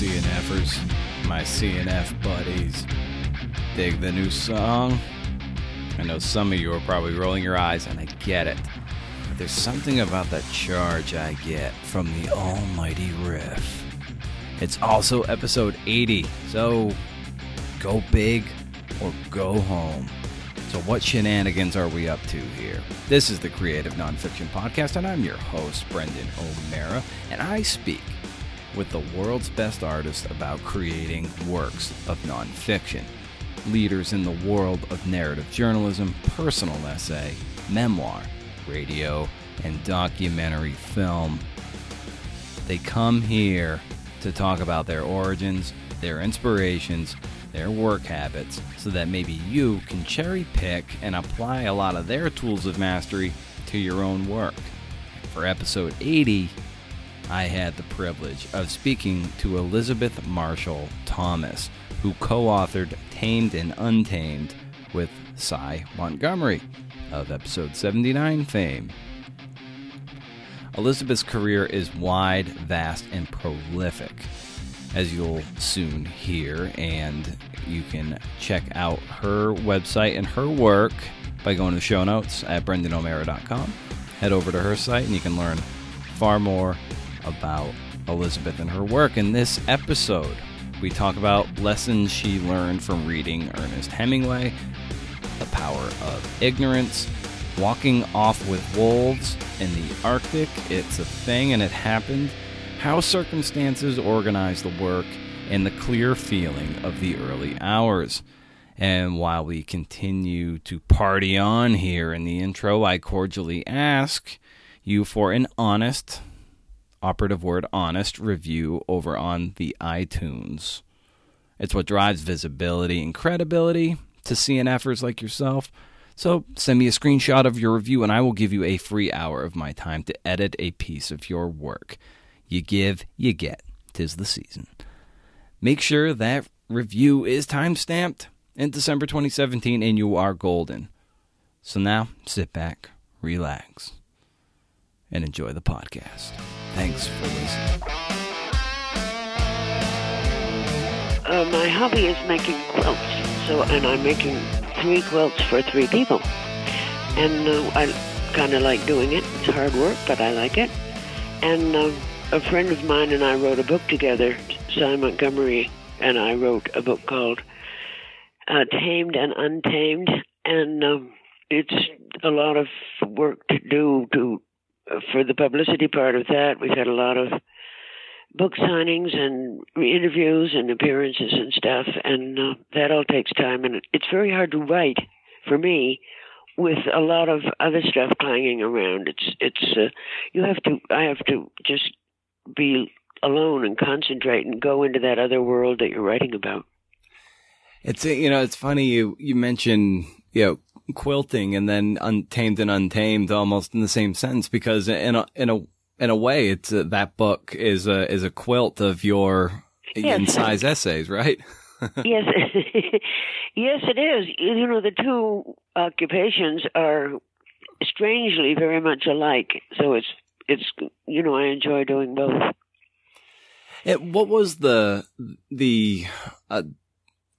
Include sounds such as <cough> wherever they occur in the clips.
CNFers, my CNF buddies. Dig the new song? I know some of you are probably rolling your eyes, and I get it. But there's something about that charge I get from the almighty riff. It's also episode 80, so go big or go home. So, what shenanigans are we up to here? This is the Creative Nonfiction Podcast, and I'm your host, Brendan O'Meara, and I speak with the world's best artists about creating works of nonfiction. Leaders in the world of narrative journalism, personal essay, memoir, radio, and documentary film. They come here to talk about their origins, their inspirations, their work habits, so that maybe you can cherry pick and apply a lot of their tools of mastery to your own work. For episode 80, I had the privilege of speaking to Elizabeth Marshall Thomas, who co authored Tamed and Untamed with Sy Montgomery of episode 79 fame. Elizabeth's career is wide, vast, and prolific, as you'll soon hear, and you can check out her website and her work by going to the show notes at brendanomeara.com. Head over to her site and you can learn far more about Elizabeth and her work. In this episode, we talk about lessons she learned from reading Ernest Hemingway, the power of ignorance, walking off with wolves in the Arctic. It's a thing and it happened. How circumstances organize the work and the clear feeling of the early hours. And while we continue to party on here in the intro, I cordially ask you for an honest, operative word honest review over on the iTunes. It's what drives visibility and credibility to CNFers like yourself. So send me a screenshot of your review and I will give you a free hour of my time to edit a piece of your work. You give, you get. Tis the season. Make sure that review is time stamped in December 2017 and you are golden. So now sit back, relax, and enjoy the podcast. Thanks for listening. Uh, my hobby is making quilts. So, and I'm making three quilts for three people. And uh, I kind of like doing it. It's hard work, but I like it. And uh, a friend of mine and I wrote a book together. Sy Montgomery and I wrote a book called uh, Tamed and Untamed, and um, it's a lot of work to do to for the publicity part of that. We've had a lot of book signings and interviews and appearances and stuff, and uh, that all takes time. And it's very hard to write for me with a lot of other stuff clanging around. It's it's uh, you have to I have to just be alone and concentrate and go into that other world that you're writing about. It's you know it's funny you you mention you know quilting and then untamed and untamed almost in the same sentence because in a in a in a way it's uh, that book is a is a quilt of your Yes. size essays right <laughs> yes, <laughs> yes, it is. You know, the two occupations are strangely very much alike. So it's it's you know I enjoy doing both. It, what was the the uh,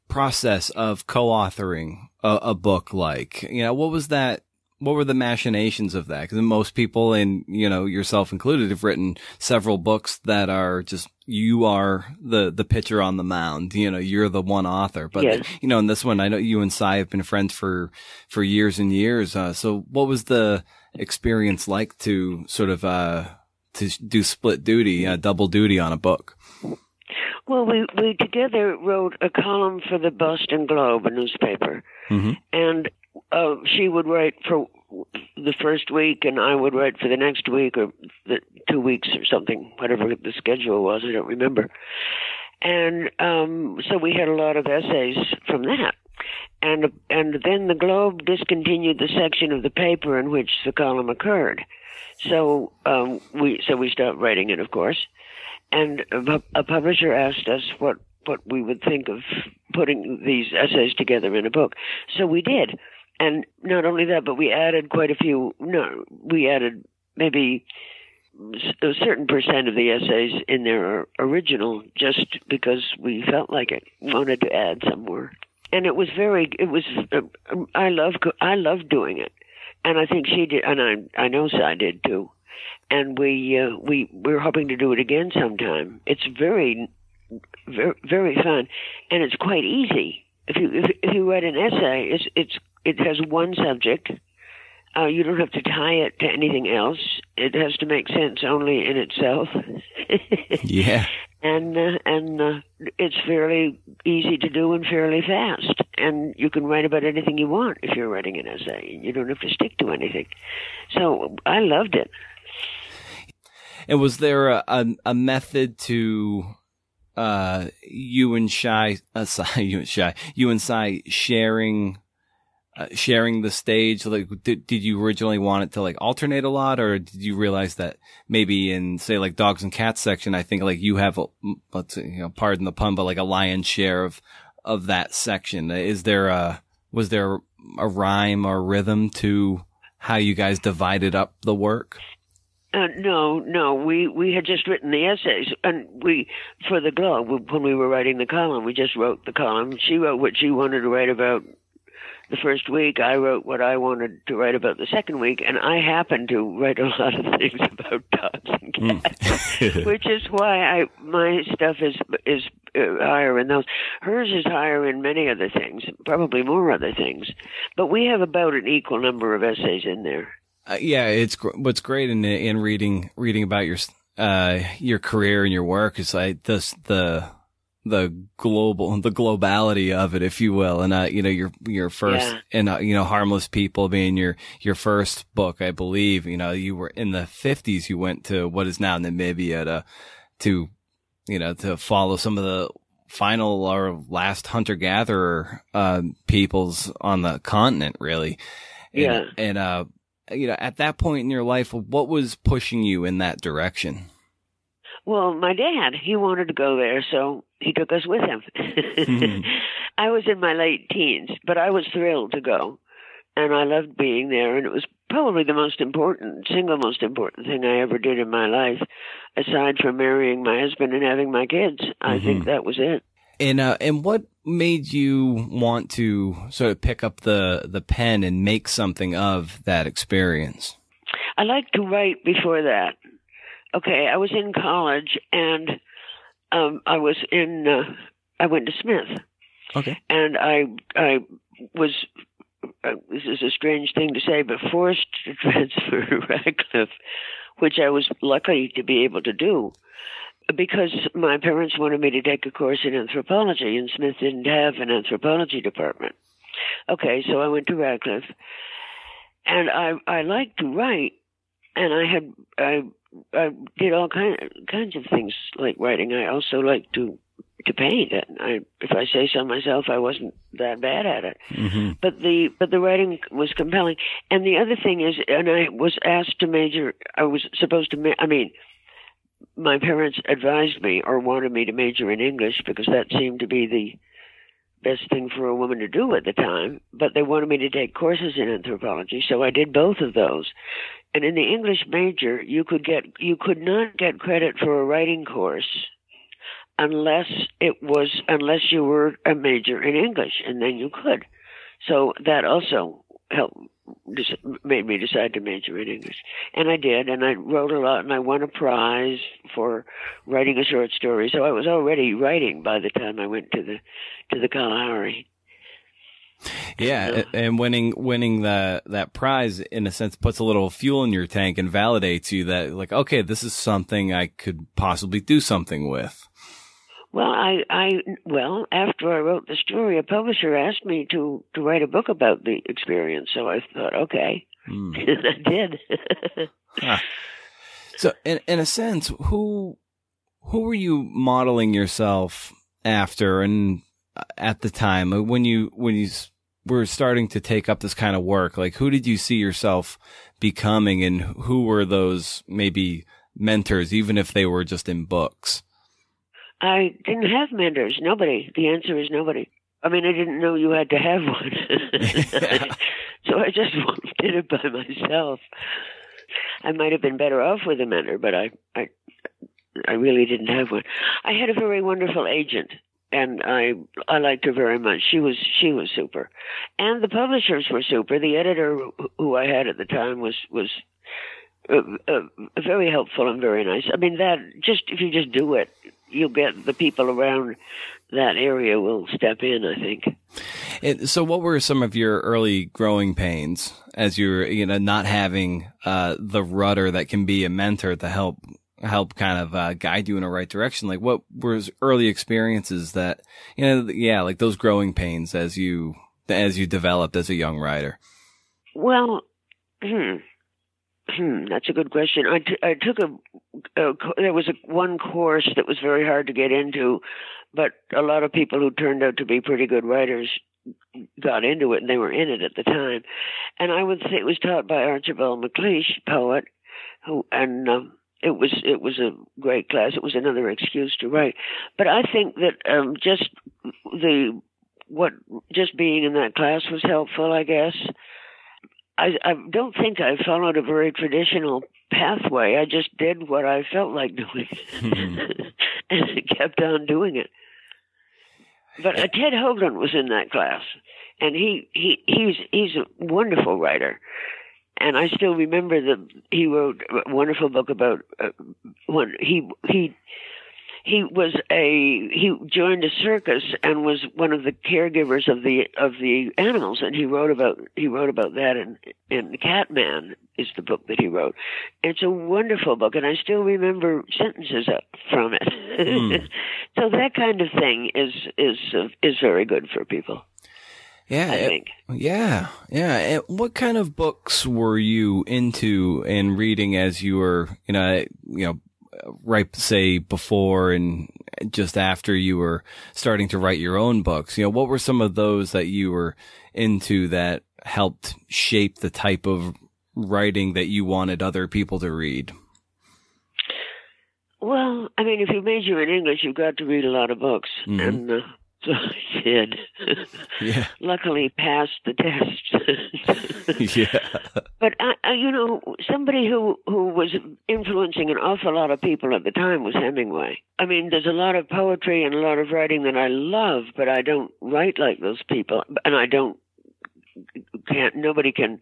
process of co-authoring a, a book like? You know, what was that? What were the machinations of that? Because most people, and you know yourself included, have written several books that are just you are the the pitcher on the mound. You know, you're the one author. But Yes. you know, in this one, I know you and Sy have been friends for for years and years. Uh, so, what was the experience like to sort of uh, to do split duty, uh, double duty on a book? Well, we we together wrote a column for the Boston Globe, a newspaper, Mhm. and uh, she would write for the first week, and I would write for the next week or the two weeks or something, whatever the schedule was. I don't remember. And um, so we had a lot of essays from that. And and then the Globe discontinued the section of the paper in which the column occurred. So um, we so we stopped writing it, of course. And a, publisher asked us what what we would think of putting these essays together in a book. So we did. And not only that, but we added quite a few. No, we added maybe a certain percent of the essays in there are original, just because we felt like it, wanted to add some more. And it was very, it was. Uh, I love, I love doing it, and I think she did, and I, I know Sy did too. And we, uh, we, we're hoping to do it again sometime. It's very, very, very fun, and it's quite easy. If you, if, if you write an essay, it's, it's, it has one subject uh, you don't have to tie it to anything else. It has to make sense only in itself. <laughs> yeah. And uh, and uh, it's fairly easy to do and fairly fast. And you can write about anything you want if you're writing an essay. You don't have to stick to anything. So I loved it. And was there a, a, a method to uh, you and Shy, uh, <laughs> you and Shy, you and Sy sharing uh, sharing the stage? Like, did, did you originally want it to like alternate a lot, or did you realize that maybe in say like dogs and cats section, I think like you have, let's you know, pardon the pun, but like a lion's share of of that section. Is there a was there a rhyme or rhythm to how you guys divided up the work? Uh, no, no. We we had just written the essays, and we for the Globe when we were writing the column, we just wrote the column. She wrote what she wanted to write about the first week, I wrote what I wanted to write about the second week, and I happen to write a <laughs> lot of things about dogs and hmm. cats, mm. <laughs> which is why I my stuff is is uh, higher in those. Hers is higher in many other things, probably more other things, but we have about an equal number of essays in there. Uh, yeah, it's what's great in in reading reading about your uh your career and your work is like this the the global, the globality of it, if you will. And, uh, you know, your, your first, yeah. and, uh, you know, Harmless People being your, your first book, I believe, you know, you were in the fifties, you went to what is now Namibia to, to, you know, to follow some of the final or last hunter gatherer, uh, peoples on the continent, really. And, yeah. And, uh, you know, at that point in your life, what was pushing you in that direction? Well, my dad, he wanted to go there, so he took us with him. mm-hmm. <laughs> I was in my late teens, but I was thrilled to go. And I loved being there, and it was probably the most important, single most important thing I ever did in my life, aside from marrying my husband and having my kids. I mm-hmm. think that was it. And uh, and what made you want to sort of pick up the the pen and make something of that experience? I liked to write before that okay, I was in college and um, I was in. Uh, I went to Smith. Okay. And I I was. Uh, this is a strange thing to say, but forced to <laughs> transfer to Radcliffe, which I was lucky to be able to do because my parents wanted me to take a course in anthropology, and Smith didn't have an anthropology department. Okay, so I went to Radcliffe, and I I liked to write, and I had I I did all kind kinds of things like writing. I also like to to paint. And I, if I say so myself, I wasn't that bad at it. Mm-hmm. But the but the writing was compelling. And the other thing is, and I was asked to major. I was supposed to. Ma- I mean, my parents advised me or wanted me to major in English because that seemed to be the best thing for a woman to do at the time, but they wanted me to take courses in anthropology, so I did both of those. And in the English major, you could get you could not get credit for a writing course unless it was unless you were a major in English, and then you could. So that also helped made me decide to major in English, and I did, and I wrote a lot, and I won a prize for writing a short story. So I was already writing by the time I went to the to the Kalahari. Yeah, and winning winning the that prize in a sense puts a little fuel in your tank and validates you that like okay, this is something I could possibly do something with. Well, I I well, after I wrote the story, a publisher asked me to to write a book about the experience, so I thought, okay. <laughs> Mm. I did. huh. So in in a sense, who who were you modeling yourself after and at the time when you when you were starting to take up this kind of work like who did you see yourself becoming and who were those maybe mentors even if they were just in books? I didn't have mentors. Nobody. The answer is nobody. I mean i didn't know you had to have one. <laughs> So i just <laughs> did it by myself. I might have been better off with a mentor, but I, I, I really didn't have one. I had a very wonderful agent, and I, I liked her very much. She was, she was super, and the publishers were super. The editor who I had at the time was was uh, uh, very helpful and very nice. I mean, that just if you just do it, you'll get the people around that area will step in. I think. So, what were some of your early growing pains as you're, you know, not having uh, the rudder that can be a mentor to help help kind of uh, guide you in the right direction? Like, what was early experiences that, you know, yeah, like those growing pains as you as you developed as a young writer? Well, hmm. <clears throat> Hmm, that's a good question. I, t- I took a, a there was a one course that was very hard to get into, but a lot of people who turned out to be pretty good writers got into it and they were in it at the time. And I would say it was taught by Archibald MacLeish, poet, who and um, it was it was a great class. It was another excuse to write. But I think that um, just the what just being in that class was helpful. I guess I, I don't think I followed a very traditional pathway. I just did what I felt like doing mm-hmm. <laughs> and kept on doing it. But uh, Ted Hoagland was in that class, and he, he he's he's a wonderful writer. And I still remember that he wrote a wonderful book about uh, one he he he was a he joined a circus and was one of the caregivers of the of the animals and he wrote about he wrote about that in in Catman is the book that he wrote. It's a wonderful book and I still remember sentences from it. Mm. <laughs> so that kind of thing is is is very good for people. Yeah, I think. yeah, yeah. And what kind of books were you into and reading as you were, you know, you know, right, say before and just after you were starting to write your own books? You know, what were some of those that you were into that helped shape the type of writing that you wanted other people to read? Well, I mean, if you major in English, you've got to read a lot of books, mm-hmm. and uh, so <laughs> I did. Yeah. Luckily, passed the test. <laughs> yeah. But I, I, you know, somebody who who was influencing an awful lot of people at the time was Hemingway. I mean, there's a lot of poetry and a lot of writing that I love, but I don't write like those people, and I don't can't. Nobody can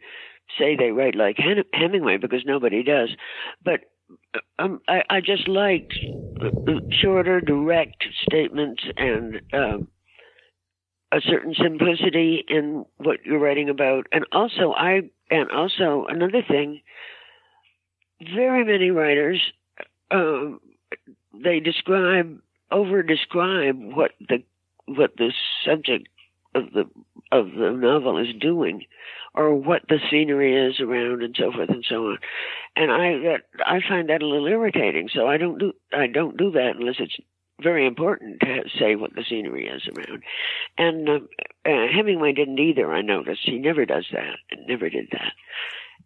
say they write like Hemingway because nobody does. But um, I, I just liked shorter, direct statements and um, a certain simplicity in what you're writing about. And also, I and also another thing. Very many writers um, they describe over describe what the what the subject of the of the novel is doing or what the scenery is around and so forth and so on. And I that I find that a little irritating. So I don't do I don't do that unless it's very important to say what the scenery is around. And uh, uh, Hemingway didn't either. I noticed he never does that. Never did that.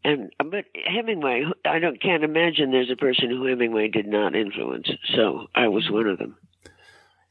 And but Hemingway, I don't can't imagine there's a person who Hemingway did not influence. So I was one of them.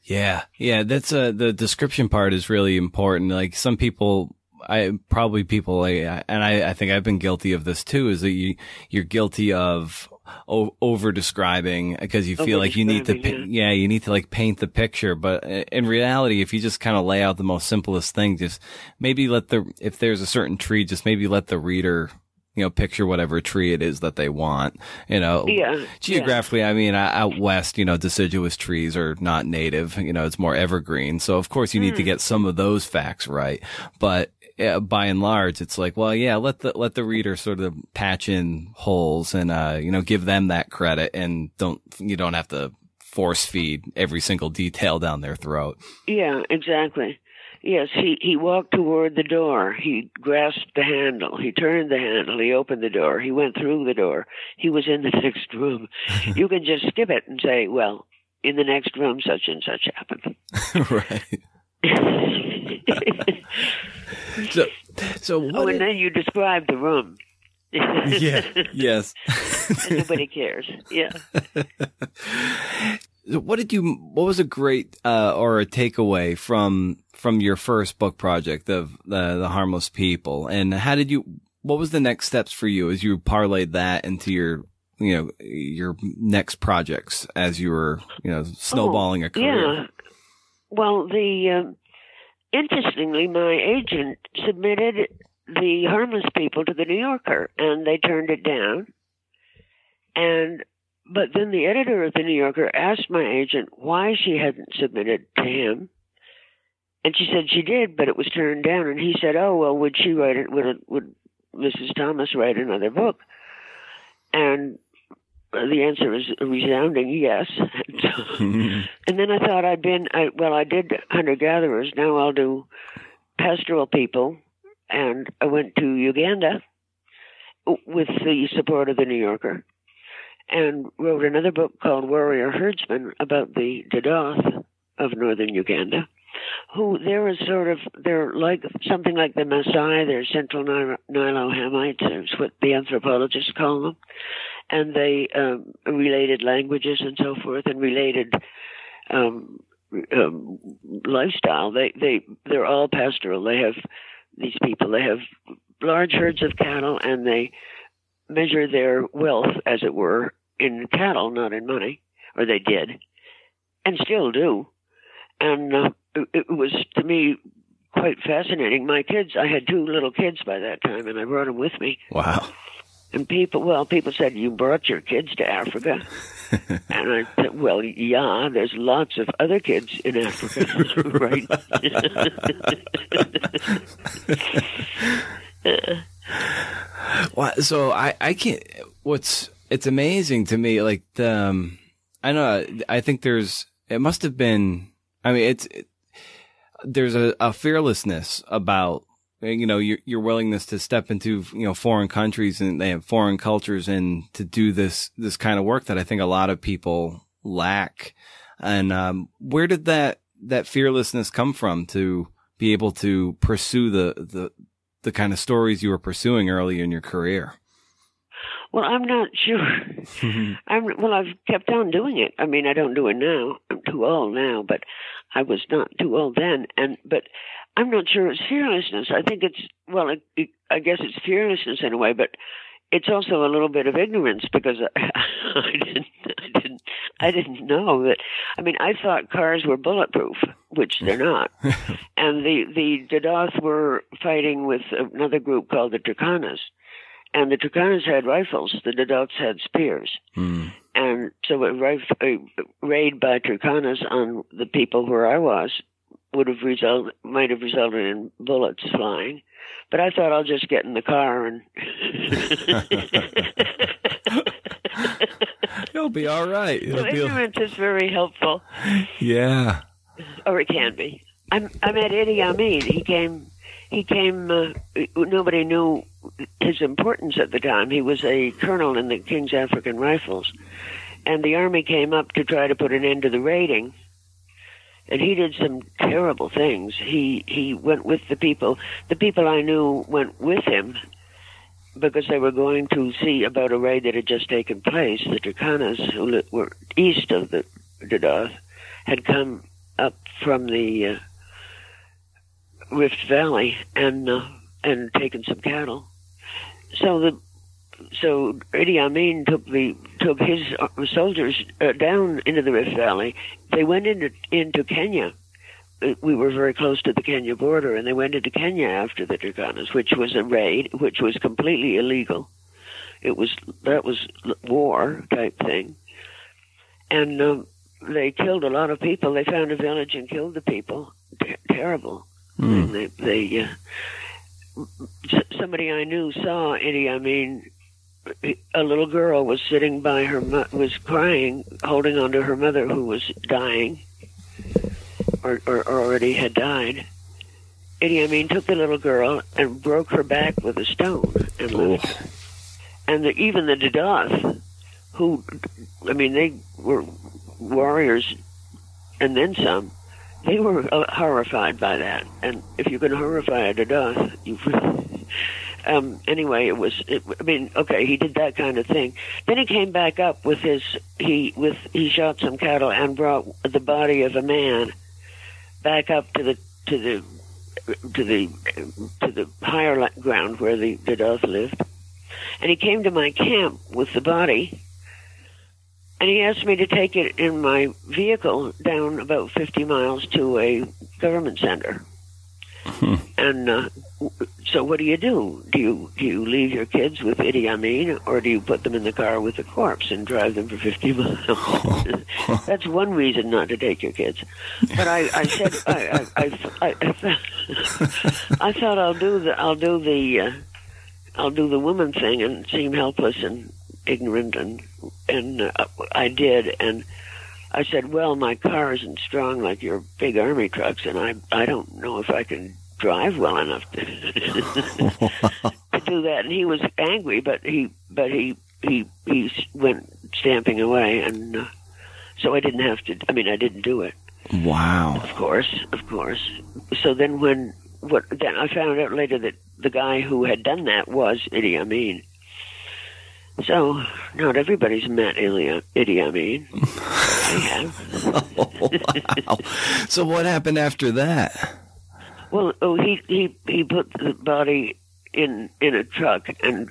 Yeah, yeah, that's uh the description part is really important. Like some people I probably people like, and I, I think I've been guilty of this too, is that you, you're guilty of o- over describing because you feel like you need to, yeah. yeah. you need to like paint the picture. But in reality, if you just kind of lay out the most simplest thing, just maybe let the, if there's a certain tree, just maybe let the reader you know, picture whatever tree it is that they want. You know, yeah, geographically, yeah. I mean, out west, you know, deciduous trees are not native. You know, it's more evergreen. So of course you need mm. to hmm. get some of those facts right. But uh, by and large, it's like, well, yeah, let the let the reader sort of patch in holes and uh, you know give them that credit, and don't you don't have to force feed every single detail down their throat. Yeah, exactly. Yes, he he walked toward the door. He grasped the handle. He turned the handle. He opened the door. He went through the door. He was in the <laughs> next room. <laughs> you can just skip it and say, well, in the next room, such and such happened. <laughs> right. so, so oh, and then you describe the room. yeah. Yes. nobody cares. Yeah. what did you? What was a great uh, or a takeaway from from your first book project of the the harmless people, and how did you? what was the next steps for you as you parlayed that into your you know your next projects as you were you know snowballing oh, a career? Yeah. Well, the uh, interestingly, my agent submitted the Harmless People to the New Yorker, and they turned it down. And but then the editor of the New Yorker asked my agent why she hadn't submitted to him, and she said she did, but it was turned down. And he said, "Oh well, would she write it? Would would Mrs. Thomas write another book?" And the answer is a resounding yes. <laughs> and then I thought I'd been, I, well, I did hunter gatherers. Now I'll do pastoral people. And I went to Uganda with the support of the New Yorker and wrote another book called Warrior Herdsmen about the Dodoth of northern Uganda, who they're a sort of, they're like something like the Maasai, they're Central Nilo Hamites, that's what the anthropologists call them and they um, related languages and so forth, and related um, um, lifestyle. They they they're all pastoral. They have these people. They have large herds of cattle, and they measure their wealth, as it were, in cattle, not in money, or they did, and still do. And uh, it, it was to me quite fascinating. My kids, I had two little kids by that time, and I brought them with me. Wow. And people, well, people said, you brought your kids to Africa. <laughs> and I said, well, yeah, there's lots of other kids in Africa, <laughs> right? <laughs> well, so I, I can't, what's, it's amazing to me, like, the, um, I know, I think there's, it must have been, I mean, it's, it, there's a, a fearlessness about you know your your willingness to step into you know foreign countries and they have foreign cultures and to do this this kind of work that I think a lot of people lack. And um, where did that that fearlessness come from to be able to pursue the the the kind of stories you were pursuing early in your career? Well, I'm not sure. <laughs> I'm well. I've kept on doing it. I mean, I don't do it now. I'm too old now, but I was not too old then. And but I'm not sure it's fearlessness. I think it's well, it, it, I guess it's fearlessness in a way, but it's also a little bit of ignorance because I, <laughs> I didn't, I didn't, I didn't know that. I mean, I thought cars were bulletproof, which they're not. <laughs> and the the Dodoth were fighting with another group called the Turkanas, and the Turkanas had rifles. The Dodoths had spears. Mm. And so a, a raid by Turkanas on the people where I was would have resulted might have resulted in bullets flying. But I thought I'll just get in the car and <laughs> You'll be all right. so ignorance is very helpful. Yeah. Or it can be. I'm I met Idi Amin. He came he came uh, nobody knew his importance at the time. He was a colonel in the King's African Rifles. And the army came up to try to put an end to the raiding and he did some terrible things. He he went with the people. The people I knew went with him because they were going to see about a raid that had just taken place. The Turkanas, who were east of the Dodoth, had come up from the uh, Rift Valley and uh, and taken some cattle. So the so Idi Amin took the took his uh, soldiers uh, down into the Rift Valley. They went into into Kenya. Uh, we were very close to the Kenya border, and they went into Kenya after the Turkanas, which was a raid, which was completely illegal. It was that was war type thing, and um, they killed a lot of people. They found a village and killed the people. Ter- terrible. Mm. And they, they uh, somebody I knew saw Idi Amin a little girl was sitting by her mo- was crying, holding on to her mother who was dying, or, or, already had died. Idi Amin took the little girl and broke her back with a stone and left her. And the, even the Dodoth, who, I mean, they were warriors and then some. They were uh, horrified by that, and if you can horrify a Dodoth, you <laughs> um, anyway, it was. It, I mean, okay, he did that kind of thing. Then he came back up with his. He with he shot some cattle and brought the body of a man back up to the to the to the to the higher ground where the Dodoth lived, and he came to my camp with the body, and he asked me to take it in my vehicle down about 50 miles to a government center. And uh, w- so, what do you do? Do you do you leave your kids with Idi Amin, or do you put them in the car with the corpse and drive them for 50 <laughs> miles? <laughs> That's one reason not to take your kids. But I, I said I I, I, I, <laughs> I thought I'll do the I'll do the uh, I'll do the woman thing and seem helpless and ignorant and and uh, I did and I said, "Well, my car isn't strong like your big army trucks, and I I don't know if I can drive well enough to, <laughs> to do that." And he was angry, but he but he he he went stamping away, and uh, so I didn't have to. I mean, I didn't do it, Wow. of course, of course. So then when what then I found out later that the guy who had done that was Idi Amin. So not everybody's met Idi Idi Amin. I have. wow. <laughs> So what happened after that? Well, oh, he he he put the body in in a truck and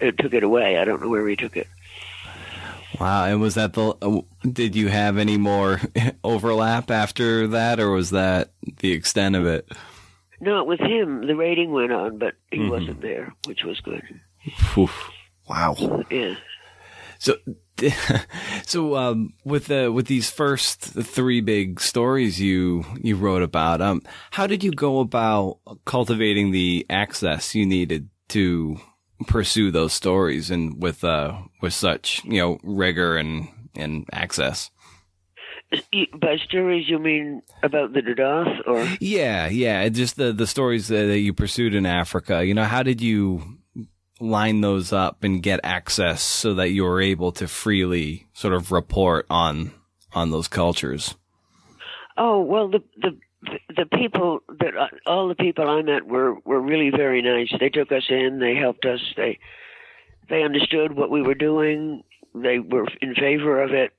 uh, took it away. I don't know where he took it. Wow. And was that the? uh, Did you have any more <laughs> overlap after that, or was that the extent of it? No, with him, the rating went on, but he wasn't there, which was good. Phew. Wow. Yeah. So, <laughs> so um, with the with these first three big stories you you wrote about, um, how did you go about cultivating the access you needed to pursue those stories and with uh with such you know rigor and and access? By stories, you mean about the Dodoth, or Yeah, yeah, just the the stories that, that you pursued in Africa. You know, how did you line those up and get access so that you are able to freely sort of report on on those cultures? oh well, the the the people that all the people I met were were really very nice. They took us in. They helped us. They they understood what we were doing. They were in favor of it.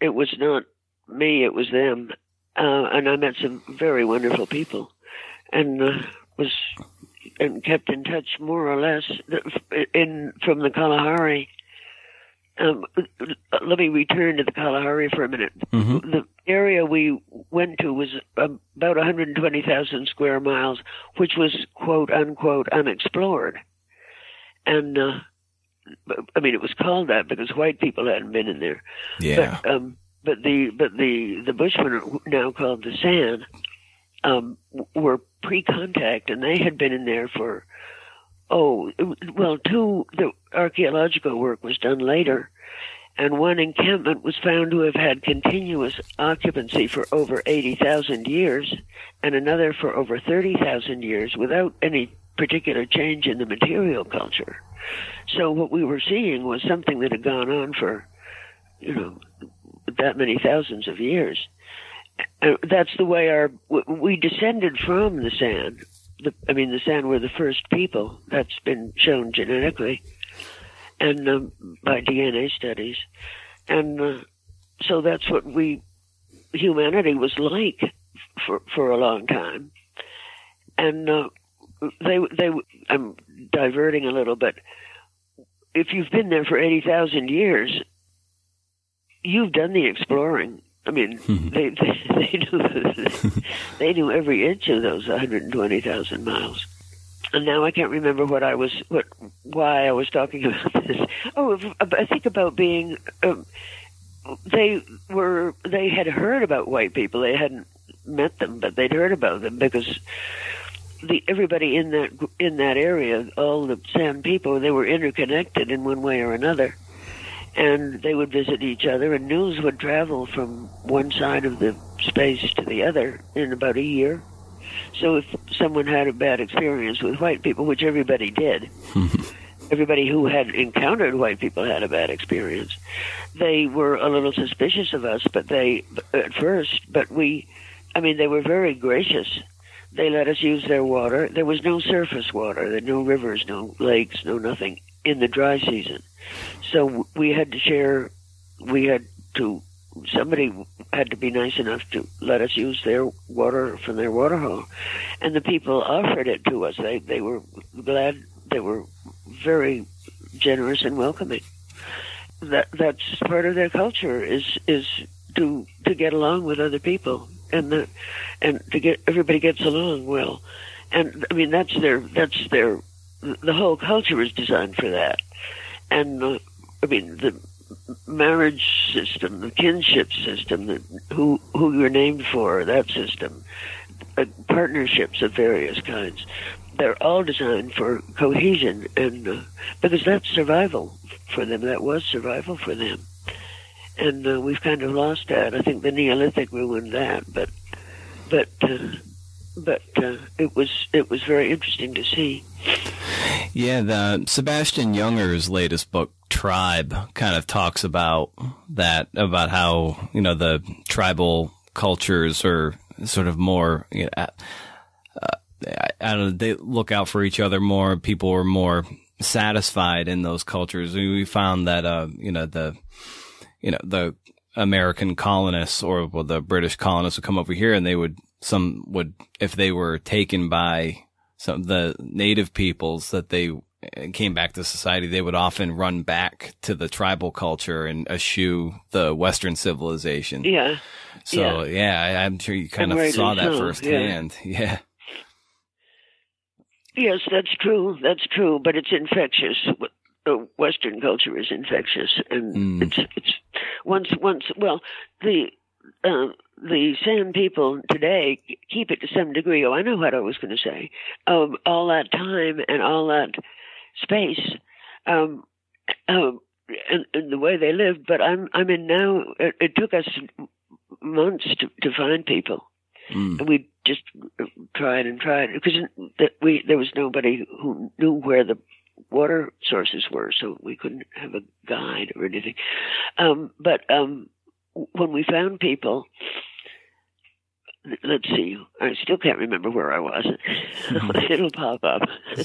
It was not me. It was them. Uh, and I met some very wonderful people, and uh, was and kept in touch more or less in from the Kalahari. Um, let me return to the Kalahari for a minute. Mm-hmm. The area we went to was about 120,000 square miles, which was quote unquote unexplored. And uh, I mean, it was called that because white people hadn't been in there. Yeah. But, um, but the but the the Bushmen, now called the San, um, were pre-contact, and they had been in there for oh well, two the archaeological work was done later, and one encampment was found to have had continuous occupancy for over eighty thousand years, and another for over thirty thousand years without any particular change in the material culture. So what we were seeing was something that had gone on for, you know, that many thousands of years. Uh, that's the way our we descended from the San. The, I mean, the San were the first people. That's been shown genetically and um, by DNA studies, and uh, so that's what we humanity was like for for a long time. And uh, they they I'm diverting a little, but if you've been there for eighty thousand years, you've done the exploring. I mean, <laughs> they, they they knew they knew every inch of those 120,000 miles. And now I can't remember what I was what why I was talking <laughs> about this. Oh, I think about being. Um, they were they had heard about white people. They hadn't met them, but they'd heard about them because the everybody in that in that area, all the San people, they were interconnected in one way or another and they would visit each other, and news would travel from one side of the space to the other in about a year. So if someone had a bad experience with white people, which everybody did, <laughs> everybody who had encountered white people had a bad experience, they were a little suspicious of us, but they, at first, but we, I mean, they were very gracious. They let us use their water. There was no surface water, there were no rivers, no lakes, no nothing. in the dry season. So we had to share, we had to, somebody had to be nice enough to let us use their water from their water hole, and the people offered it to us. They they were glad. They were very generous and welcoming. That that's part of their culture is is to to get along with other people and the and to get everybody gets along well. And I mean that's their that's their the whole culture is designed for that. And uh, I mean the marriage system, the kinship system, the, who who you're named for, that system, uh, partnerships of various kinds. They're all designed for cohesion, and uh, because that's survival for them. That was survival for them, and uh, we've kind of lost that. I think the Neolithic ruined that, but but uh, but uh, it was it was very interesting to see. Yeah, the Sebastian Junger's latest book, Tribe, kind of talks about that, about how, you know, the tribal cultures are sort of more, you know, uh, I, I don't know, they look out for each other more. People are more satisfied in those cultures. We found that, uh, you know, the, you know, the American colonists or well, the British colonists would come over here and they would, some would, if they were taken by some the native peoples that they came back to society, they would often run back to the tribal culture and eschew the Western civilization. Yeah. So yeah, yeah I'm sure you kind And of rightly saw that firsthand. <laughs> Yeah. Yes, that's true. That's true, but it's infectious. Western culture is infectious, and Mm. it's it's once once well the uh, the San people today keep it to some degree. Oh, I know what I was going to say. Um, all that time and all that space, um, um, and, and the way they lived. But I'm I'm in now. It, it took us months to, to find people Mm. and we just tried and tried because that we there was nobody who knew where the water sources were, so we couldn't have a guide or anything. Um, but um, when we found people, let's see, I still can't remember where I was. <laughs> <laughs> It'll pop up. <laughs>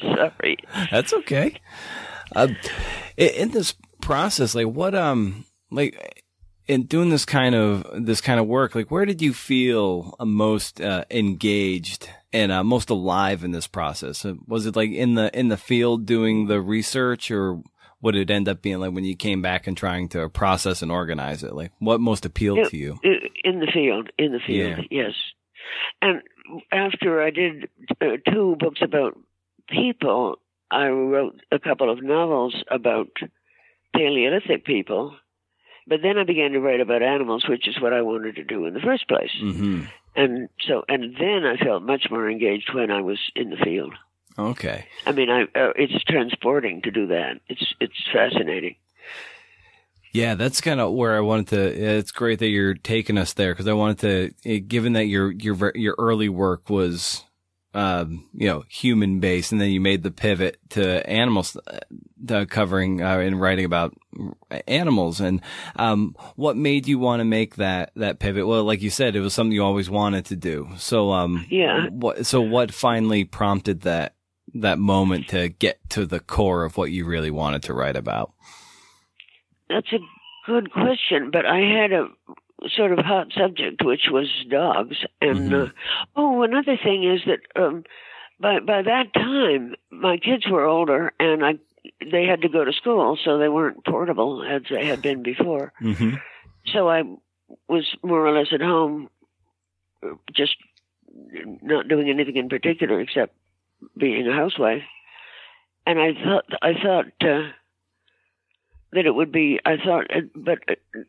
Sorry. That's okay. Uh, in this process, like what, um, like in doing this kind of this kind of work, like where did you feel uh, most uh, engaged and uh, most alive in this process? Uh, Was it like in the in the field doing the research, or would it end up being like when you came back and trying to process and organize it? Like what most appealed Yeah. to you? In the field, in the field, Yeah. yes. And after I did uh, two books about people, I wrote a couple of novels about Paleolithic people. But then I began to write about animals, which is what I wanted to do in the first place. hmm And so, and then I felt much more engaged when I was in the field. Okay. I mean, I uh, it's transporting to do that. It's it's fascinating. Yeah, that's kind of where I wanted to. It's great that you're taking us there because I wanted to, eh, given that your your your early work was, um, you know, human based, and then you made the pivot to animals, uh, covering uh, and writing about animals. And um, what made you want to make that that pivot? Well, like you said, it was something you always wanted to do. So, um, Yeah. what? So, what finally prompted that that moment to get to the core of what you really wanted to write about? That's a good question, but I had a sort of hot subject, which was dogs. And Mhm. uh, oh, another thing is that um, by by that time, my kids were older, and I they had to go to school, so they weren't portable as they had been before. Mm-hmm. So I was more or less at home, uh, just not doing anything in particular except being a housewife. And I thought I thought uh, that it would be. I thought, uh, but uh,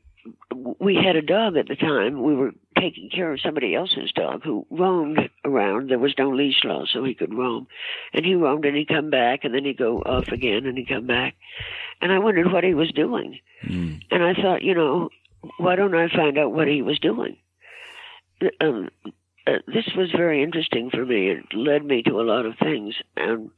we had a dog at the time. We were taking care of somebody else's dog who roamed around. There was no leash law, so he could roam. And he roamed, and he'd come back, and then he'd go off again, and he'd come back. And I wondered what he was doing. Mm. And I thought, you know, why don't I find out what he was doing? Um, uh, this was very interesting for me. It led me to a lot of things, and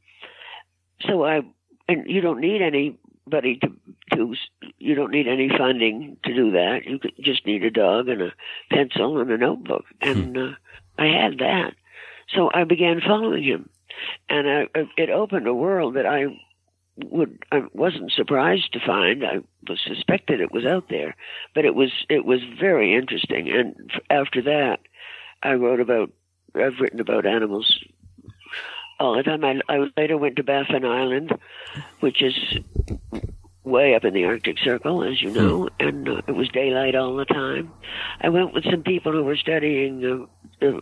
so I. And you don't need anybody to to. You don't need any funding to do that. You just need a dog and a pencil and a notebook, and uh, I had that. So I began following him, and I, it opened a world that I would I wasn't surprised to find. I was suspected it was out there, but it was it was very interesting. And after that, I wrote about. I've written about animals all the time. I, I later went to Baffin Island, which is way up in the Arctic Circle, as you know, and uh, it was daylight all the time. I went with some people who were studying. Uh, uh,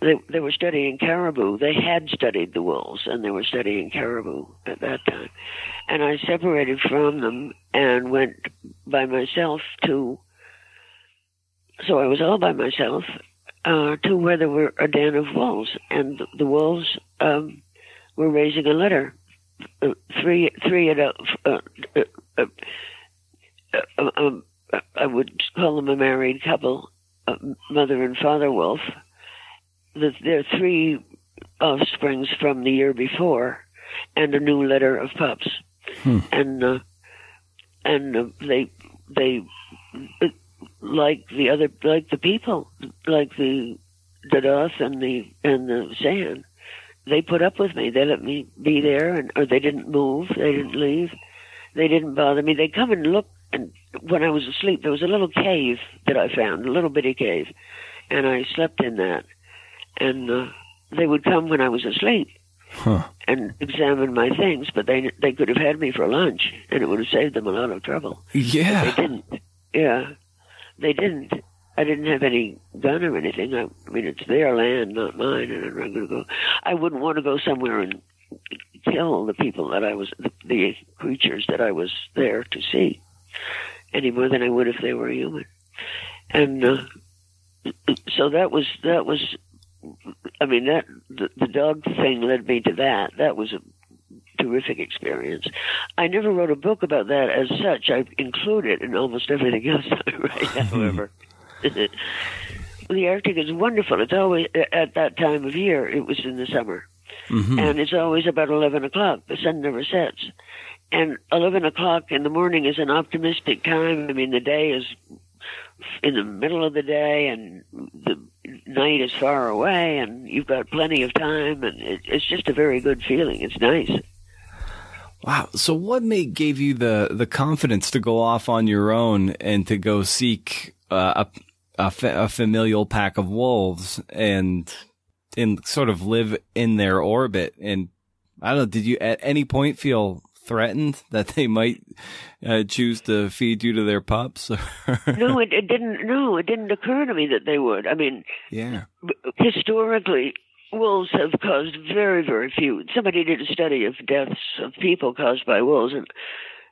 they, they were studying caribou. They had studied the wolves, and they were studying caribou at that time. And I separated from them and went by myself to. So I was all by myself uh, to where there were a den of wolves, and the, wolves um, were raising a litter. Uh, three, three adult, uh, uh, uh, uh, um, I would call them a married couple, mother and father wolf. The, their three offsprings from the year before, and a new litter of pups, hmm. and and they they like the other, like the people, like the the Dodoth and the and the San. They put up with me. They let me be there, and or they didn't move. They didn't leave. They didn't bother me. They come and look. And when I was asleep, there was a little cave that I found, a little bitty cave, and I slept in that. And uh, they would come when I was asleep. Huh. and examine my things, but they they could have had me for lunch, and it would have saved them a lot of trouble. Yeah, but they didn't. Yeah, they didn't. I didn't have any gun or anything. I, mean, it's their land, not mine, and I'm not going to go. I wouldn't want to go somewhere and kill the people that I was, the, the creatures that I was there to see, any more than I would if they were human. And uh, <clears throat> so that was that was. I mean, that the, the dog thing led me to that. That was a terrific experience. I never wrote a book about that as such. I include it in almost everything <laughs> else I write, however. <laughs> the Arctic is wonderful. It's always at that time of year. It was in the summer, mm-hmm. and it's always about eleven o'clock. The sun never sets, and eleven o'clock in the morning is an optimistic time. I mean, the day is in the middle of the day, and the night is far away, and you've got plenty of time, and it, it's just a very good feeling. It's nice. Wow. So what made gave you the the confidence to go off on your own and to go seek uh, a a, fa- a familial pack of wolves and and sort of live in their orbit? And I don't know. Did you at any point feel threatened <laughs> that they might uh, choose to feed you to their pups? <laughs> no, it, it, didn't. No, it didn't occur to me that they would. I mean, yeah. Historically, wolves have caused very, very few. Somebody did a study of deaths of people caused by wolves, and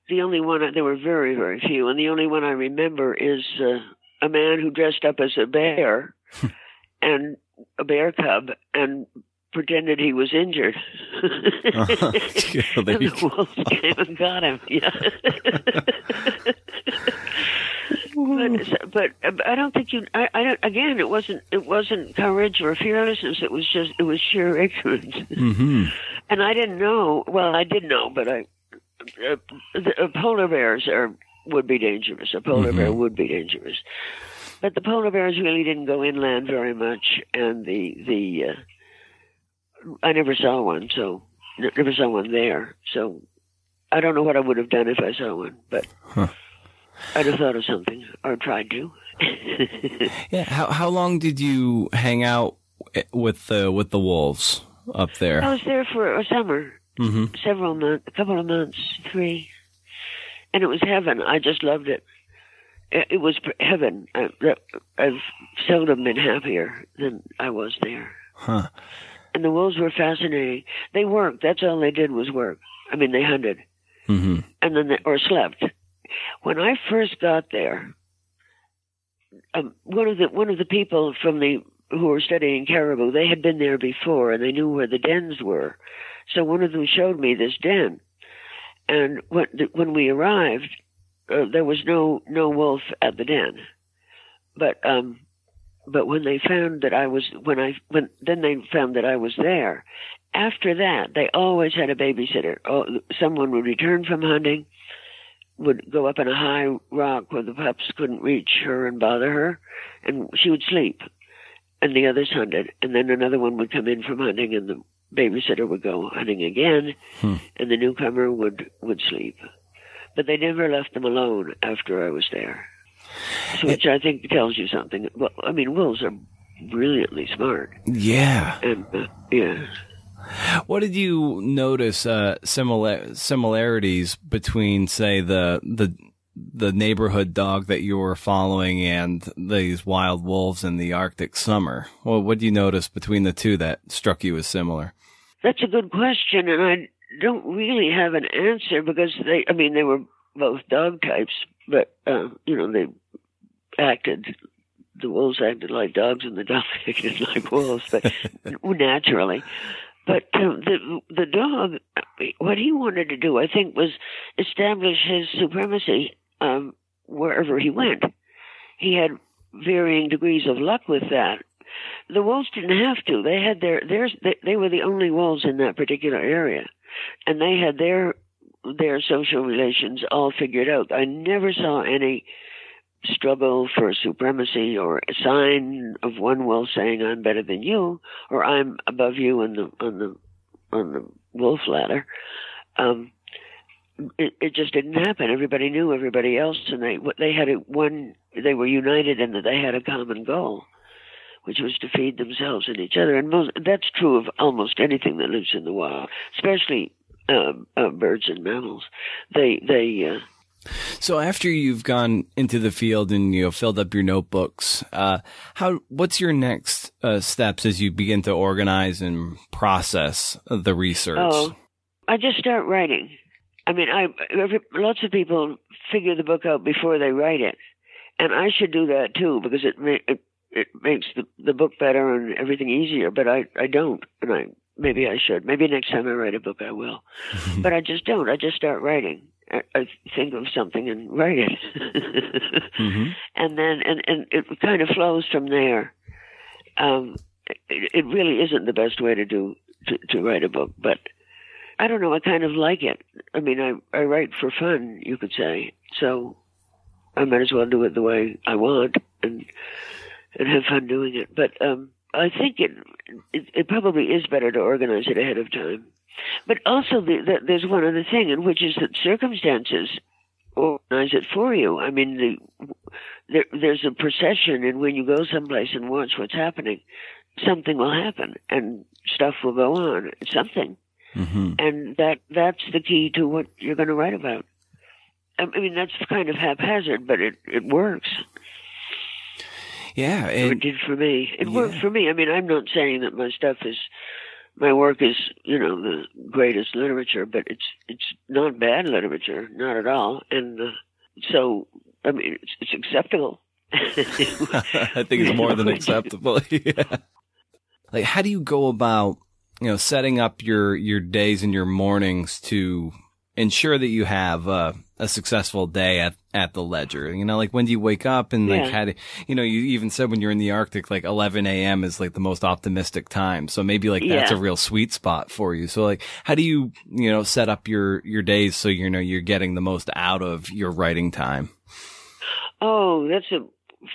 the only one there were very, very few, and the only one I remember is uh, a man who dressed up as a bear <laughs> and a bear cub and pretended he was injured. uh-huh. <laughs> <laughs> and the wolves came and got him. Yeah. But but I don't think you. I, I don't. Again, it wasn't. It wasn't courage or fearlessness. It was just. It was sheer ignorance. Mm-hmm. And I didn't know. Well, I did know, but I. Uh, the, uh, polar bears are would be dangerous. A polar mm-hmm. bear would be dangerous. But the polar bears really didn't go inland very much, and the the uh, I never saw one, so never saw one there. So I don't know what I would have done if I saw one, but. Huh. I'd have thought of something or tried to. <laughs> yeah. How how long did you hang out with the with the wolves up there? I was there for a summer, mm-hmm. several months, a couple of months, three, and it was heaven. I just loved it. It, it was heaven. I, I've seldom been happier than I was there. Huh. And the wolves were fascinating. They worked. That's all they did was work. I mean, they hunted, mm-hmm. and then they, or slept when I first got there, um, one of the one of the people from the who were studying caribou, they had been there before and they knew where the dens were. So one of them showed me this den, and when when we arrived, uh, there was no no wolf at the den, but um, but when they found that I was when I when then they found that I was there. After that, they always had a babysitter. Oh, someone would return from hunting would go up in a high rock where the pups couldn't reach her and bother her, and she would sleep. and the others hunted, and then another one would come in from hunting, and the babysitter would go hunting again, Hmm. and the newcomer would would sleep. But they never left them alone after I was there, so, which I think tells you something. Well, I mean, wolves are brilliantly smart, Yeah. and uh, yeah. What did you notice uh, similar similarities between, say, the the the neighborhood dog that you were following and these wild wolves in the Arctic summer? Well, what do you notice between the two that struck you as similar? That's a good question, and I don't really have an answer because they, I mean, they were both dog types, but, uh, you know, they acted, the wolves acted like dogs and the dogs <laughs> acted like wolves, but <laughs> naturally. But uh, the the dog, what he wanted to do, I think, was establish his supremacy um, wherever he went. He had varying degrees of luck with that, the wolves didn't have to. They had their theirs. They, they were the only wolves in that particular area, and they had their their social relations all figured out. I never saw any struggle for supremacy or a sign of one wolf saying I'm better than you or I'm above you on the on the on the wolf ladder. Um, it, it just didn't happen. Everybody knew everybody else, and they they had a, one. They were united in that they had a common goal which was to feed themselves and each other. And most, that's true of almost anything that lives in the wild, especially um, uh, birds and mammals. They they. Uh, So after you've gone into the field and you know filled up your notebooks, uh, how what's your next uh, steps as you begin to organize and process the research? oh, I just start writing. I mean, I every, lots of people figure the book out before they write it, and I should do that too because it ma- it, it makes the the book better and everything easier. But I I don't, and I maybe I should. Maybe next time I write a book I will, <laughs> but I just don't. I just start writing. Think of something and write it, <laughs> hmm and then and and it kind of flows from there. Um, it, it really isn't the best way to do to, to write a book, but I don't know. I kind of like it. I mean, I I write for fun, you could say. So I might as well do it the way I want and and have fun doing it. But um, I think it, it it probably is better to organize it ahead of time. But also, the, the, there's one other thing, and which is that circumstances organize it for you. I mean, the, there, there's a procession, and when you go someplace and watch what's happening, something will happen, and stuff will go on. Something, hmm and that that's the key to what you're going to write about. I mean, that's kind of haphazard, but it it works. Yeah, Or it did for me. It worked for me. I mean, I'm not saying that my stuff is, my work is, you know, the greatest literature, but it's it's not bad literature, not at all. And uh, so, I mean, it's, it's acceptable. <laughs> I think it's more than <laughs> acceptable. <laughs> yeah. Like, how do you go about, you know, setting up your your days and your mornings to ensure that you have uh, a successful day at at the ledger? You know, like when do you wake up and like Yeah. how do you know? You even said when you're in the Arctic, like 11 a.m. is like the most optimistic time. So maybe like that's Yeah. a real sweet spot for you. So like, how do you you know set up your your days so you know you're getting the most out of your writing time? Oh, that's a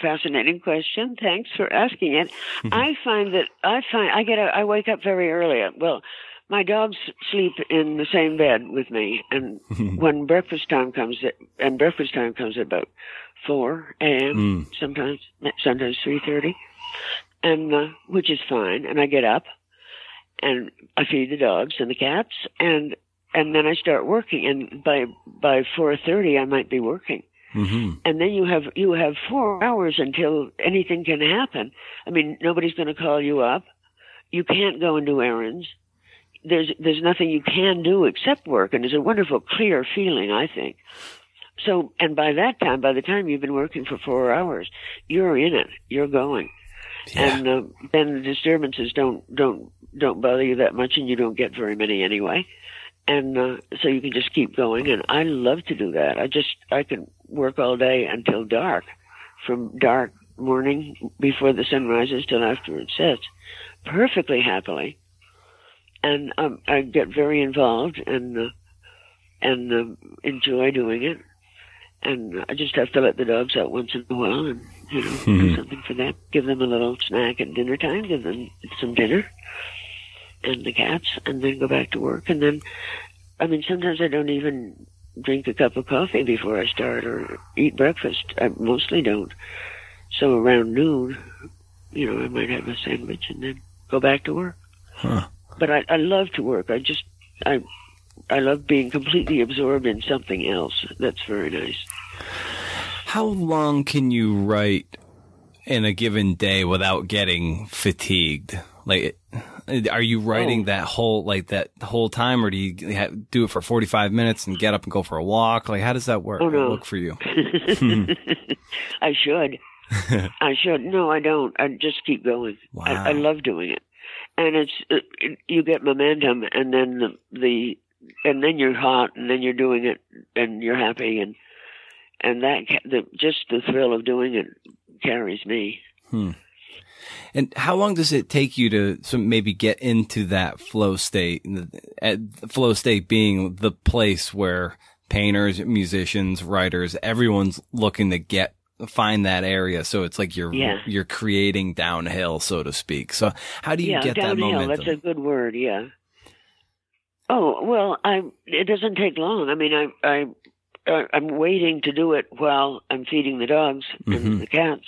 fascinating question. Thanks for asking it. <laughs> I find that I find I get a, I wake up very early. Well, my dogs sleep in the same bed with me, and <laughs> when breakfast time comes, at, and breakfast time comes at about four a.m. Mm. Sometimes, sometimes three thirty, and uh, which is fine. And I get up, and I feed the dogs and the cats, and and then I start working. And by by four thirty, I might be working hmm and then you have you have four hours until anything can happen. I mean, nobody's going to call you up. You can't go and do errands. There's there's nothing you can do except work, and it's a wonderful, clear feeling, I think. So, and by that time, by the time you've been working for four hours, you're in it. You're going, Yeah. and uh, then the disturbances don't don't don't bother you that much, and you don't get very many anyway. And uh, so you can just keep going, and I love to do that. I just I can work all day until dark, from dark morning before the sun rises till after it sets, perfectly happily. And um, I get very involved and uh, and uh, enjoy doing it. and I just have to let the dogs out once in a while and you know do Mhm. something for them. Give them a little snack at dinner time. Give them some dinner and the cats, and then go back to work. And then, I mean, sometimes I don't even drink a cup of coffee before I start or eat breakfast. I mostly don't. So around noon, you know, I might have a sandwich and then go back to work. Huh. But I, I love to work. I just, I, I love being completely absorbed in something else. That's very nice. How long can you write in a given day without getting fatigued? Like, are you writing Oh. that whole like that whole time, or do you ha- do it for forty five minutes and get up and go for a walk? Like, how does that work? Oh, no. Look for you. <laughs> Hmm. I should. <laughs> I should. No, I don't. I just keep going. Wow. I, I love doing it, and it's it, you get momentum, and then the, the and then you're hot, and then you're doing it, and you're happy, and and that the just the thrill of doing it carries me. Hmm. And how long does it take you to maybe get into that flow state? At- flow state being the place where painters, musicians, writers, everyone's looking to get find that area. So it's like you're Yeah. you're creating downhill, so to speak. So how do you yeah, get that downhill. momentum? That's a good word. Yeah. Oh well, I. It doesn't take long. I mean, I, I, I'm waiting to do it while I'm feeding the dogs and mm-hmm. the cats,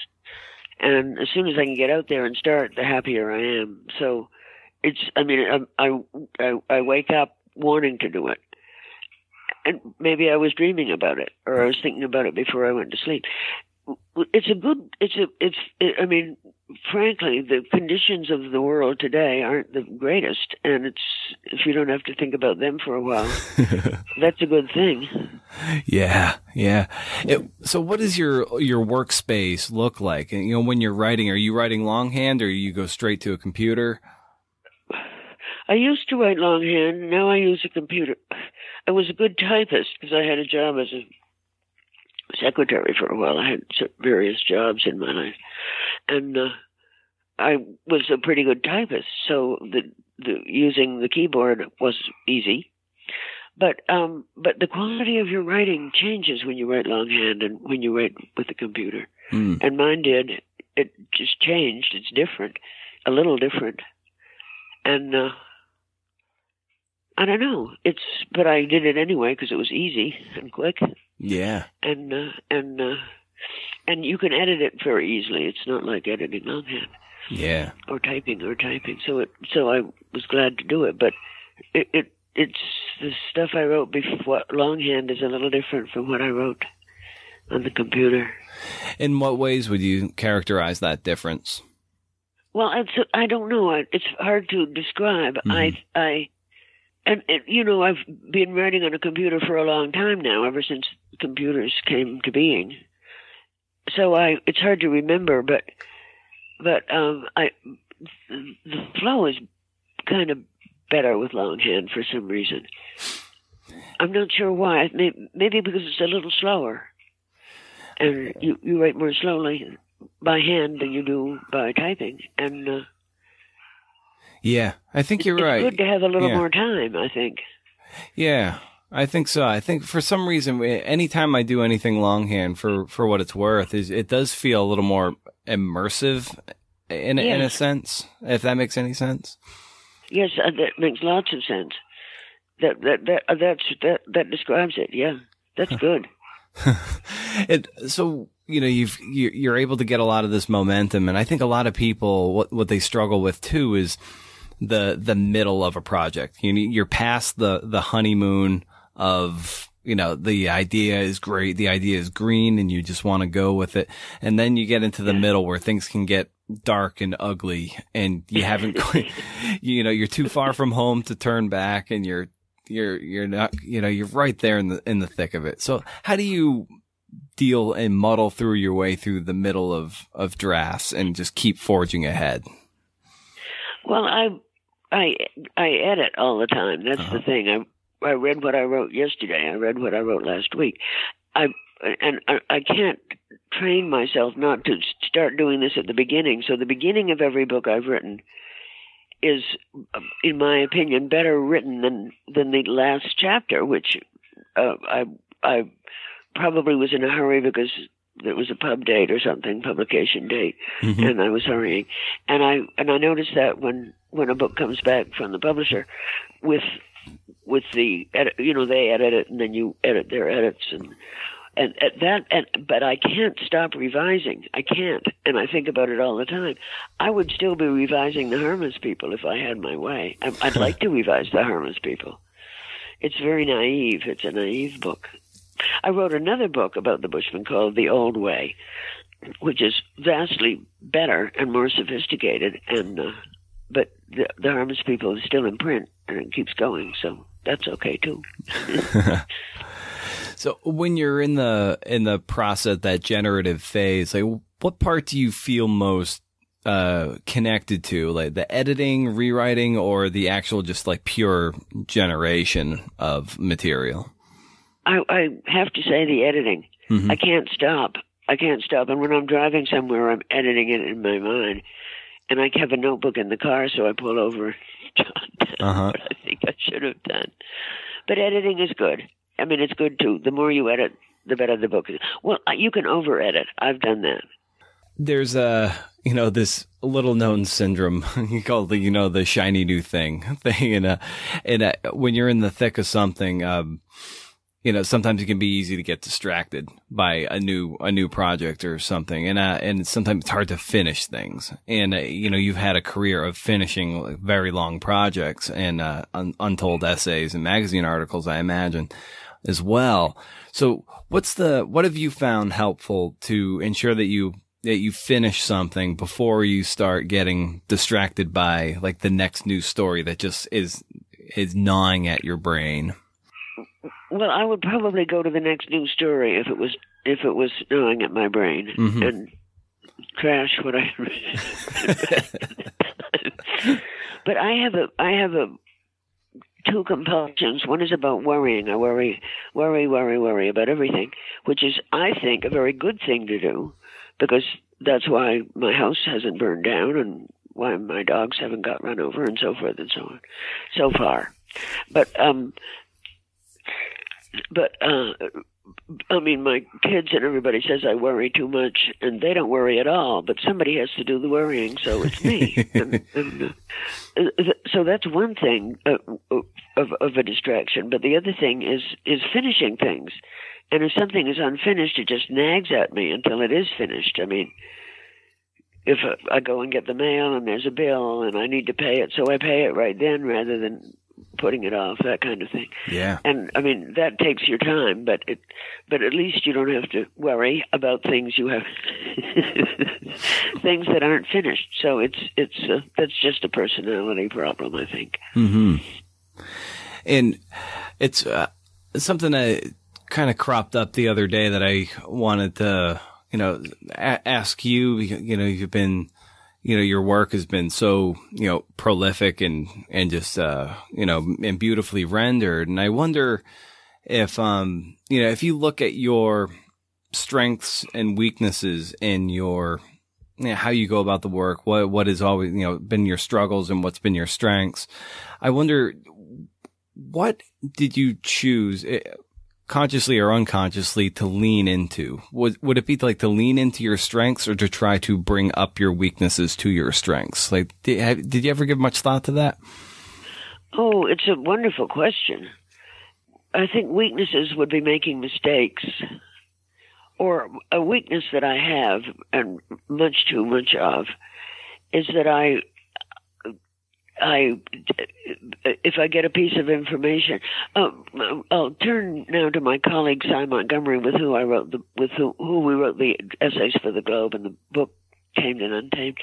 and as soon as I can get out there and start, the happier I am. So, it's. I mean, I, I, I, I wake up wanting to do it, and maybe I was dreaming about it, or I was thinking about it before I went to sleep. It's a good. It's a. It's. I mean, frankly, the conditions of the world today aren't the greatest, and it's if you don't have to think about them for a while, <laughs> that's a good thing. yeah, yeah. It, so what does your your workspace look like? And you know, when you're writing, are you writing longhand or you go straight to a computer? I used to write longhand. Now I use a computer. I was a good typist because I had a job as a secretary for a while. I had various jobs in my life, and uh, I was a pretty good typist. So the the using the keyboard was easy. But um, but the quality of your writing changes when you write longhand and when you write with the computer. Hmm. And mine did. It just changed. It's different, a little different. And uh, I don't know. It's but I did it anyway because it was easy and quick, Yeah. and uh, and uh, and you can edit it very easily. It's not like editing longhand Yeah. or typing or typing. So it so I was glad to do it, but it, it it's the stuff I wrote before longhand is a little different from what I wrote on the computer. In what ways would you characterize that difference? Well, it's I don't know. It's hard to describe. I I and, and you know I've been writing on a computer for a long time now, ever since computers came to being. So I it's hard to remember, but but um I the flow is kind of better with longhand for some reason. I'm not sure why. Maybe, maybe because it's a little slower, and you you write more slowly by hand than you do by typing, and uh, Yeah, I think you're it's right. good to have a little Yeah. more time. I think. Yeah, I think so. I think for some reason, anytime I do anything longhand, for for what it's worth, is it does feel a little more immersive in a, in a sense. If that makes any sense. Yes, uh, that makes lots of sense. That that that uh, that's that that describes it. Yeah, that's good. <laughs> it so you know you've you're able to get a lot of this momentum, and I think a lot of people what what they struggle with too is the the middle of a project. You you're past the the honeymoon of you know the idea is great, the idea is green, and you just want to go with it, and then you get into the middle where things can get dark and ugly, and you haven't <laughs> you know you're too far from home to turn back, and you're you're you're not you know you're right there in the in the thick of it. So how do you deal and muddle through your way through the middle of of drafts and just keep forging ahead? Well, I I I edit all the time. That's Uh-huh. the thing. I I read what I wrote yesterday. I read what I wrote last week. I and I, I can't train myself not to start doing this at the beginning. So the beginning of every book I've written is, in my opinion, better written than than the last chapter, which uh, I I probably was in a hurry because there was a pub date or something, publication date, Mhm. and I was hurrying. And I and I noticed that when when a book comes back from the publisher with with the edit, you know they edit it and then you edit their edits and and at that and but I can't stop revising. I can't, and I think about it all the time. I would still be revising the Harmless People if I had my way. I- I'd <laughs> like to revise the Harmless People. It's very naive. It's a naive book. I wrote another book about the Bushmen called The Old Way, which is vastly better and more sophisticated. And uh, but the, the Harmless People is still in print and it keeps going, so that's okay too. <laughs> So when you're in the in the process that generative phase, like what part do you feel most uh connected to? Like the editing, rewriting, or the actual just like pure generation of material? I, I have to say the editing. Mhm. I can't stop. I can't stop. And when I'm driving somewhere, I'm editing it in my mind. And I have a notebook in the car, so I pull over <laughs> Uh-huh. what I think I should have done. But editing is good. I mean, it's good too. The more you edit, the better the book is. Well, uh, you can over edit. I've done that. There's a you know this little known syndrome <laughs> you call the you know the shiny new thing <laughs> thing and uh and when you're in the thick of something um you know sometimes it can be easy to get distracted by a new a new project or something. And uh and sometimes it's hard to finish things. And uh, you know you've had a career of finishing very long projects and uh un- untold essays and magazine articles I imagine as well. So what's the what have you found helpful to ensure that you that you finish something before you start getting distracted by like the next new story that just is is gnawing at your brain. Well, I would probably go to the next news story if it was if it was gnawing at my brain Mhm. and trash what I. <laughs> but I have a I have a two compulsions. One is about worrying. I worry, worry, worry, worry about everything, which is I think a very good thing to do because that's why my house hasn't burned down and why my dogs haven't got run over and so forth and so on so far. But um but uh I mean, my kids and everybody says I worry too much, and they don't worry at all. But somebody has to do the worrying, so it's me. <laughs> and, and, uh, so that's one thing uh, of of a distraction. But the other thing is is finishing things, and if something is unfinished, it just nags at me until it is finished. I mean, if I go and get the mail and there's a bill and I need to pay it, so I pay it right then rather than putting it off, that kind of thing Yeah. and I mean that takes your time, but it, but at least you don't have to worry about things you have, <laughs> things that aren't finished. So it's it's uh, that's just a personality problem, I think. hmm And it's uh, something that kind of cropped up the other day that I wanted to, you know, a- ask you. You know, you've been, you know, your work has been so, you know, prolific and and just, uh, you know, and beautifully rendered. And I wonder if, um, you know, if you look at your strengths and weaknesses in your you know, how you go about the work, what what has always you know been your struggles and what's been your strengths. I wonder what did you choose eh, consciously or unconsciously to lean into? Would would it be like to lean into your strengths or to try to bring up your weaknesses to your strengths? Like did, did you ever give much thought to that? Oh, it's a wonderful question. I think weaknesses would be making mistakes, or a weakness that I have and much too much of is that I. I, if I get a piece of information, oh, I'll turn now to my colleague Sy Montgomery, with who I wrote the, with who, who we wrote the essays for the Globe and the book Tamed and Untamed.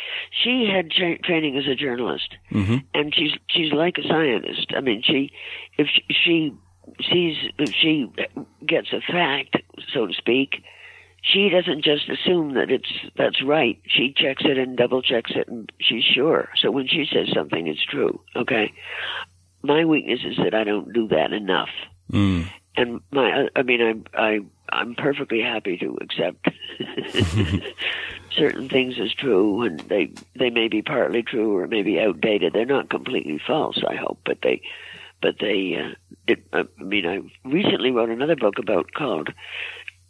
She had tra- training as a journalist, Mm-hmm. and she's she's like a scientist. I mean, she if she, she sees if she gets a fact, so to speak, she doesn't just assume that it's that's right. She checks it and double checks it, and she's sure. So when she says something, it's true. Okay. My weakness is that I don't do that enough, Mm. and my I mean I I I'm perfectly happy to accept <laughs> certain things as true, and they they may be partly true or maybe outdated. They're not completely false, I hope, but they but they uh, it, I mean I recently wrote another book about called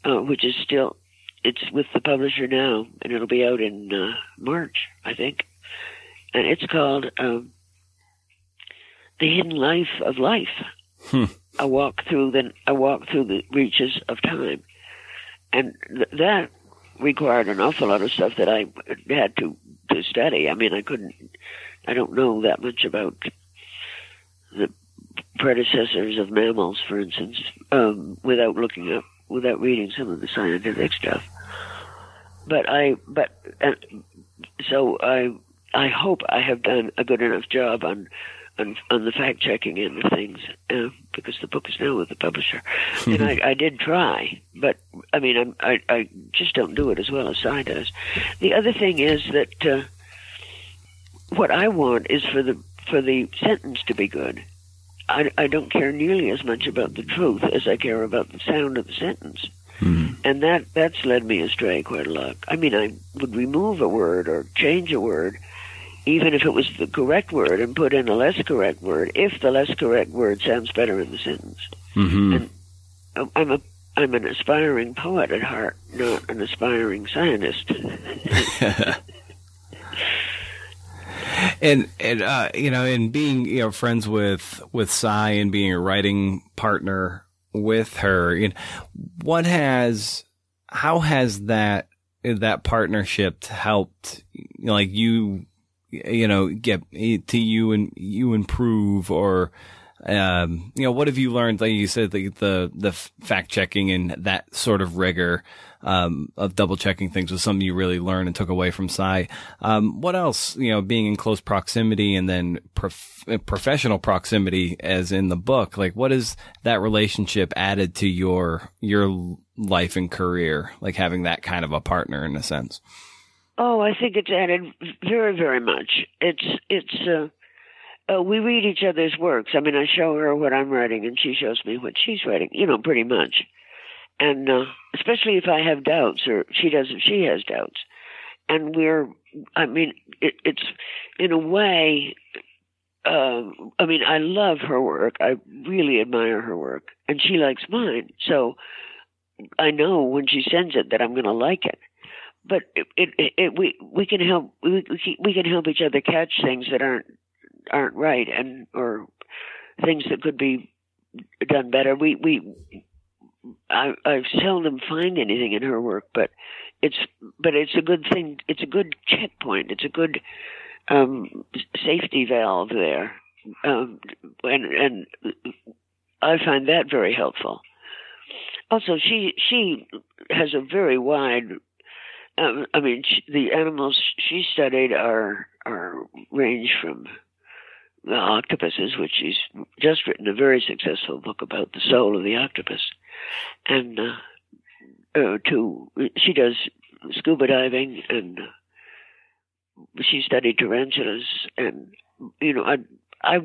uh, which is still it's with the publisher now, and it'll be out in uh, March, I think. And it's called um, "The Hidden Life of Life." Hmm. A walk through the a walk through the reaches of time, and th- that required an awful lot of stuff that I had to to study. I mean, I couldn't. I don't know that much about the predecessors of mammals, for instance, um, without looking up, without reading some of the scientific stuff. But I, but uh, so I, I hope I have done a good enough job on. On, on the fact checking end of things, uh, because the book is now with the publisher, <laughs> and I, I did try, but I mean, I'm, I I just don't do it as well as Sy does. The other thing is that uh, what I want is for the for the sentence to be good. I, I don't care nearly as much about the truth as I care about the sound of the sentence. Hmm. And that that's led me astray quite a lot. I mean, I would remove a word or change a word, even if it was the correct word, and put in a less correct word, if the less correct word sounds better in the sentence. hmm And I'm a I'm an aspiring poet at heart, not an aspiring scientist. <laughs> <laughs> and and uh, you know, and being you know friends with with Sy and being a writing partner with her, you know, what has how has that that partnership helped you know, like you you know get to you and you improve or um, you know, what have you learned? Like you said, the the, the fact checking and that sort of rigor um, of double checking things was something you really learned and took away from Sy. Um, what else? You know, being in close proximity and then prof- professional proximity, as in the book. Like, what has that relationship added to your your life and career? Like having that kind of a partner, in a sense. Oh, I think it's added very, very much. It's it's uh, uh, we read each other's works. I mean, I show her what I'm writing, and she shows me what she's writing. You know, pretty much. And uh, especially if I have doubts, or she does if she has doubts, and we're. I mean, it, it's in a way. Uh, I mean, I love her work. I really admire her work, and she likes mine. So I know when she sends it that I'm going to like it but it, it, it, we we can help we we can help each other catch things that aren't aren't right and or things that could be done better. We we I I seldom find anything in her work, but it's but it's a good thing. It's a good checkpoint. It's a good um, safety valve there, um, and and I find that very helpful. Also, she she has a very wide um, I mean, she, the animals she studied are are range from octopuses, which she's just written a very successful book about the soul of the octopus, and uh, uh, to she does scuba diving and uh, she studied tarantulas, and you know, I I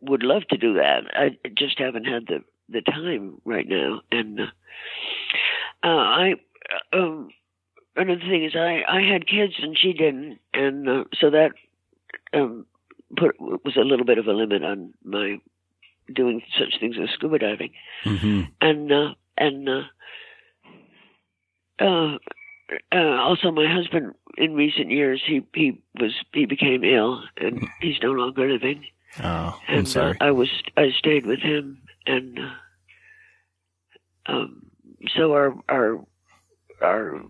would love to do that. I just haven't had the the time right now, and uh, uh, I. Um, another thing is I I had kids and she didn't, and uh, so that um, put was a little bit of a limit on my doing such things as scuba diving, Mm-hmm. and uh, and uh, uh, uh, also my husband in recent years he he was he became ill and he's no longer living, Oh, I'm sorry. Uh, I was I stayed with him and. Uh, um, so our our our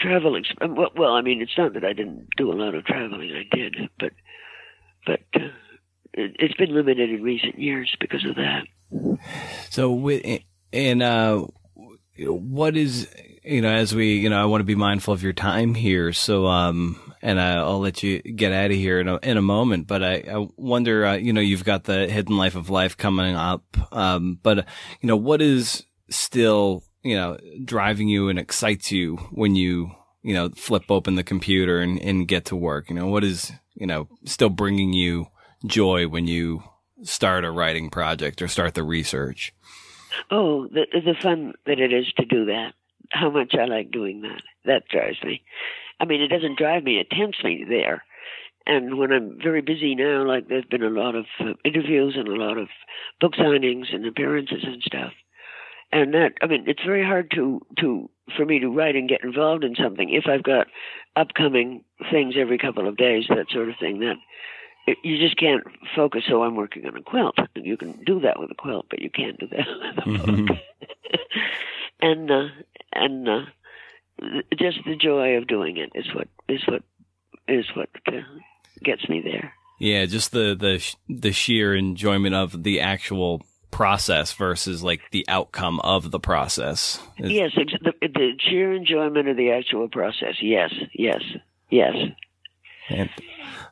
travel exp- well, well, I mean, it's not that I didn't do a lot of traveling. I did, but but uh, it, it's been limited in recent years because of that. So, wi- and uh, what is you know as we you know I want to be mindful of your time here. So, um, and I, I'll let you get out of here in a, in a moment. But I, I wonder, uh, you know, you've got the hidden life of life coming up. Um, but uh, you know, what is still you know driving you and excites you when you you know flip open the computer and, and get to work? You know, what is you know still bringing you joy when you start a writing project or start the research? Oh, the the fun that it is to do that. How much I like doing that. That drives me. I mean, it doesn't drive me; it tempts me there. And when I'm very busy now, like there's been a lot of uh, interviews and a lot of book signings and appearances and stuff, and that I mean it's very hard to to for me to write and get involved in something if I've got upcoming things every couple of days, that sort of thing. That it, you just can't focus. So I'm working on a quilt. You can do that with a quilt, but you can't do that <laughs> with a book. <laughs> and uh, and uh, just the joy of doing it is what is what is what uh, gets me there. Yeah, just the the the sheer enjoyment of the actual process versus like the outcome of the process. Yes, the, the sheer enjoyment of the actual process. Yes, yes, yes. Fan-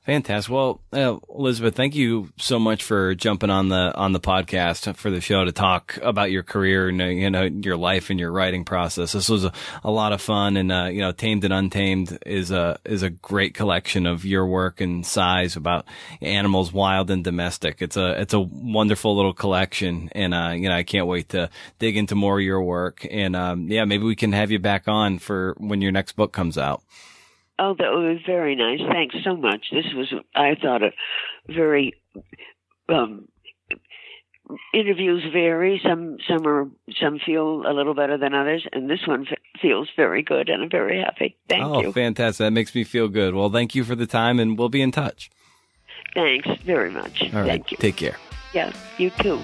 Fantastic. Well, uh, Elizabeth, thank you so much for jumping on the on the podcast for the show to talk about your career and uh, you know your life and your writing process. This was a, a lot of fun, and uh, you know, Tamed and Untamed is a is a great collection of your work and Sy's about animals, wild and domestic. It's a it's a wonderful little collection, and uh, you know, I can't wait to dig into more of your work. And um, yeah, maybe we can have you back on for when your next book comes out. Oh, that was very nice. Thanks so much. This was, I thought, a very. Um, interviews vary. Some some are some feel a little better than others, and this one f- feels very good, and I'm very happy. Thank oh, you. Oh, fantastic. That makes me feel good. Well, thank you for the time, and we'll be in touch. Thanks very much. All right. Thank you. Take care. Yeah, you too.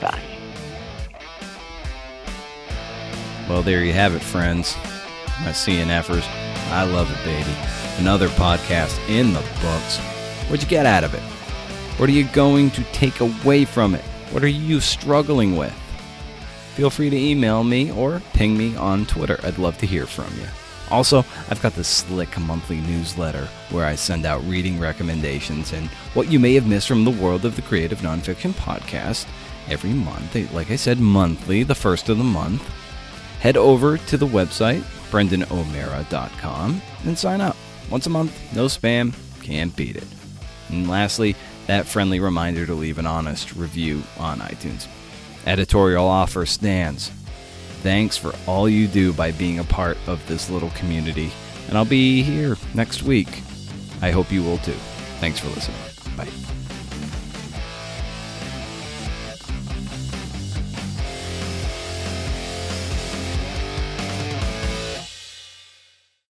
Bye. Well, there you have it, friends. My CNFers. I love it, baby. Another podcast in the books. What'd you get out of it? What are you going to take away from it? What are you struggling with? Feel free to email me or ping me on Twitter. I'd love to hear from you. Also, I've got the slick monthly newsletter where I send out reading recommendations and what you may have missed from the world of the creative nonfiction podcast every month. Like I said, monthly, the first of the month. Head over to the website, brendanomeara.com, and sign up. Once a month, no spam, can't beat it. And lastly, that friendly reminder to leave an honest review on iTunes. Editorial offer stands. Thanks for all you do by being a part of this little community, and I'll be here next week. I hope you will too. Thanks for listening.